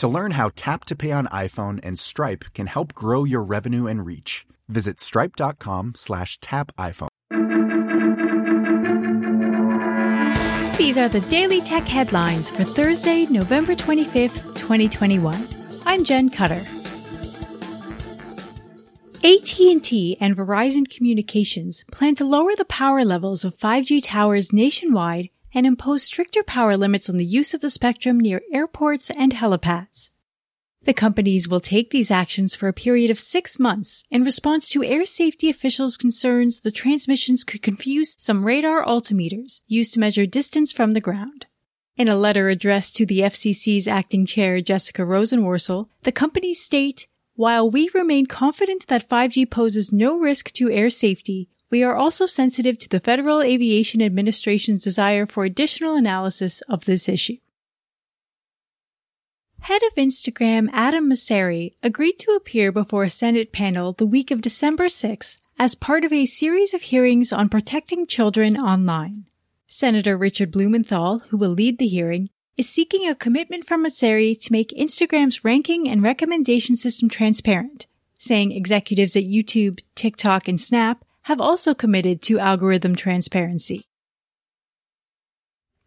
To learn how Tap to Pay on iPhone and Stripe can help grow your revenue and reach, visit stripe.com slash tap iPhone. These are the Daily Tech headlines for Thursday, November 25th, 2021. I'm Jen Cutter. AT&T and Verizon Communications plan to lower the power levels of 5G towers nationwide and impose stricter power limits on the use of the spectrum near airports and helipads. The companies will take these actions for a period of six months in response to air safety officials' concerns the transmissions could confuse some radar altimeters used to measure distance from the ground. In a letter addressed to the FCC's acting chair, Jessica Rosenworcel, the companies state, while we remain confident that 5G poses no risk to air safety, we are also sensitive to the Federal Aviation Administration's desire for additional analysis of this issue. Head of Instagram Adam Mosseri agreed to appear before a Senate panel the week of December 6th as part of a series of hearings on protecting children online. Senator Richard Blumenthal, who will lead the hearing, is seeking a commitment from Mosseri to make Instagram's ranking and recommendation system transparent, saying executives at YouTube, TikTok, and Snap have also committed to algorithm transparency.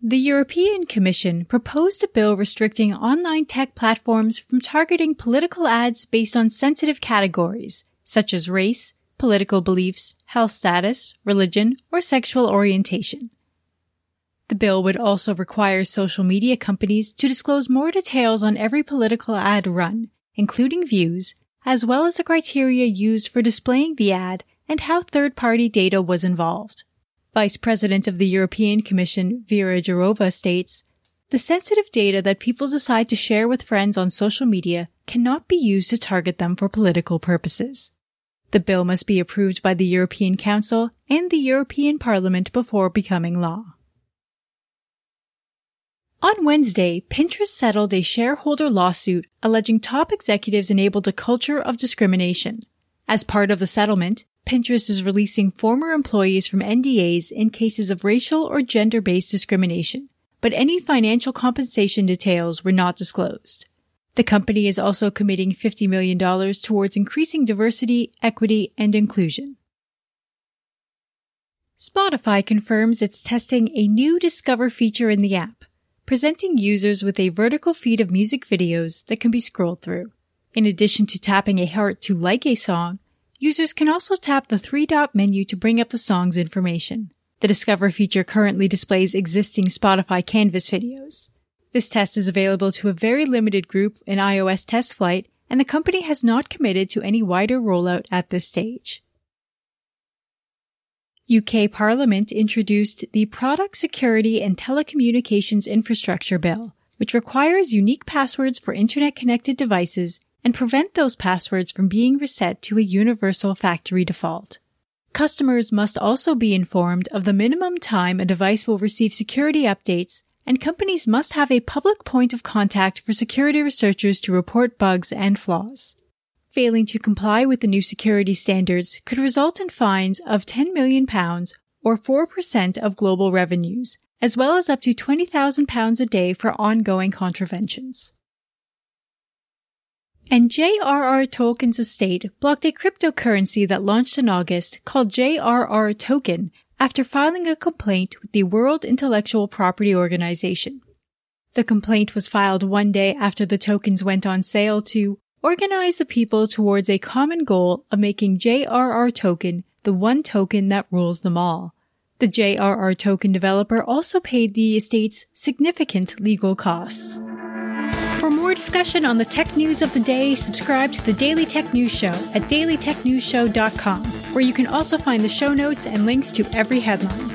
The European Commission proposed a bill restricting online tech platforms from targeting political ads based on sensitive categories, such as race, political beliefs, health status, religion, or sexual orientation. The bill would also require social media companies to disclose more details on every political ad run, including views, as well as the criteria used for displaying the ad and how third-party data was involved. Vice President of the European Commission, Vera Jourova, states, the sensitive data that people decide to share with friends on social media cannot be used to target them for political purposes. The bill must be approved by the European Council and the European Parliament before becoming law. On Wednesday, Pinterest settled a shareholder lawsuit alleging top executives enabled a culture of discrimination. As part of the settlement, Pinterest is releasing former employees from NDAs in cases of racial or gender-based discrimination, but any financial compensation details were not disclosed. The company is also committing $50 million towards increasing diversity, equity, and inclusion. Spotify confirms it's testing a new Discover feature in the app, presenting users with a vertical feed of music videos that can be scrolled through. In addition to tapping a heart to like a song, users can also tap the three dot menu to bring up the song's information. The Discover feature currently displays existing Spotify Canvas videos. This test is available to a very limited group in iOS TestFlight, and the company has not committed to any wider rollout at this stage. UK Parliament introduced the Product Security and Telecommunications Infrastructure Bill, which requires unique passwords for internet connected devices and prevent those passwords from being reset to a universal factory default. Customers must also be informed of the minimum time a device will receive security updates, and companies must have a public point of contact for security researchers to report bugs and flaws. failing to comply with the new security standards could result in fines of 10 million pounds or 4% of global revenues, as well as up to 20,000 pounds a day for ongoing contraventions. And J.R.R. Tolkien's estate blocked a cryptocurrency that launched in August called J.R.R. Token after filing a complaint with the World Intellectual Property Organization. The complaint was filed one day after the tokens went on sale to organize the people towards a common goal of making JRR token the one token that rules them all. The JRR token developer also paid the estates significant legal costs. More discussion on the tech news of the day, subscribe to the Daily Tech News Show at dailytechnewsshow.com, where you can also find the show notes and links to every headline.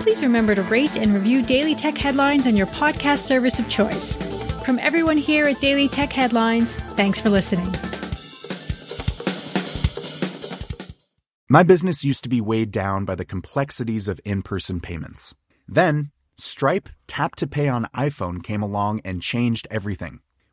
Please remember to rate and review Daily Tech Headlines on your podcast service of choice. From everyone here at Daily Tech Headlines, thanks for listening. My business used to be weighed down by the complexities of in person payments. Then, Stripe Tap to Pay on iPhone came along and changed everything.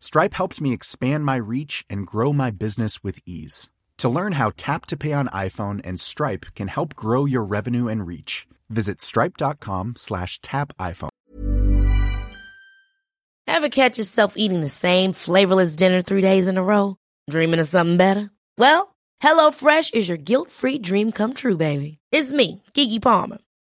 Stripe helped me expand my reach and grow my business with ease. To learn how Tap to Pay on iPhone and Stripe can help grow your revenue and reach, visit stripe.com slash tap iPhone. Ever catch yourself eating the same flavorless dinner three days in a row? Dreaming of something better? Well, HelloFresh is your guilt-free dream come true, baby. It's me, Keke Palmer.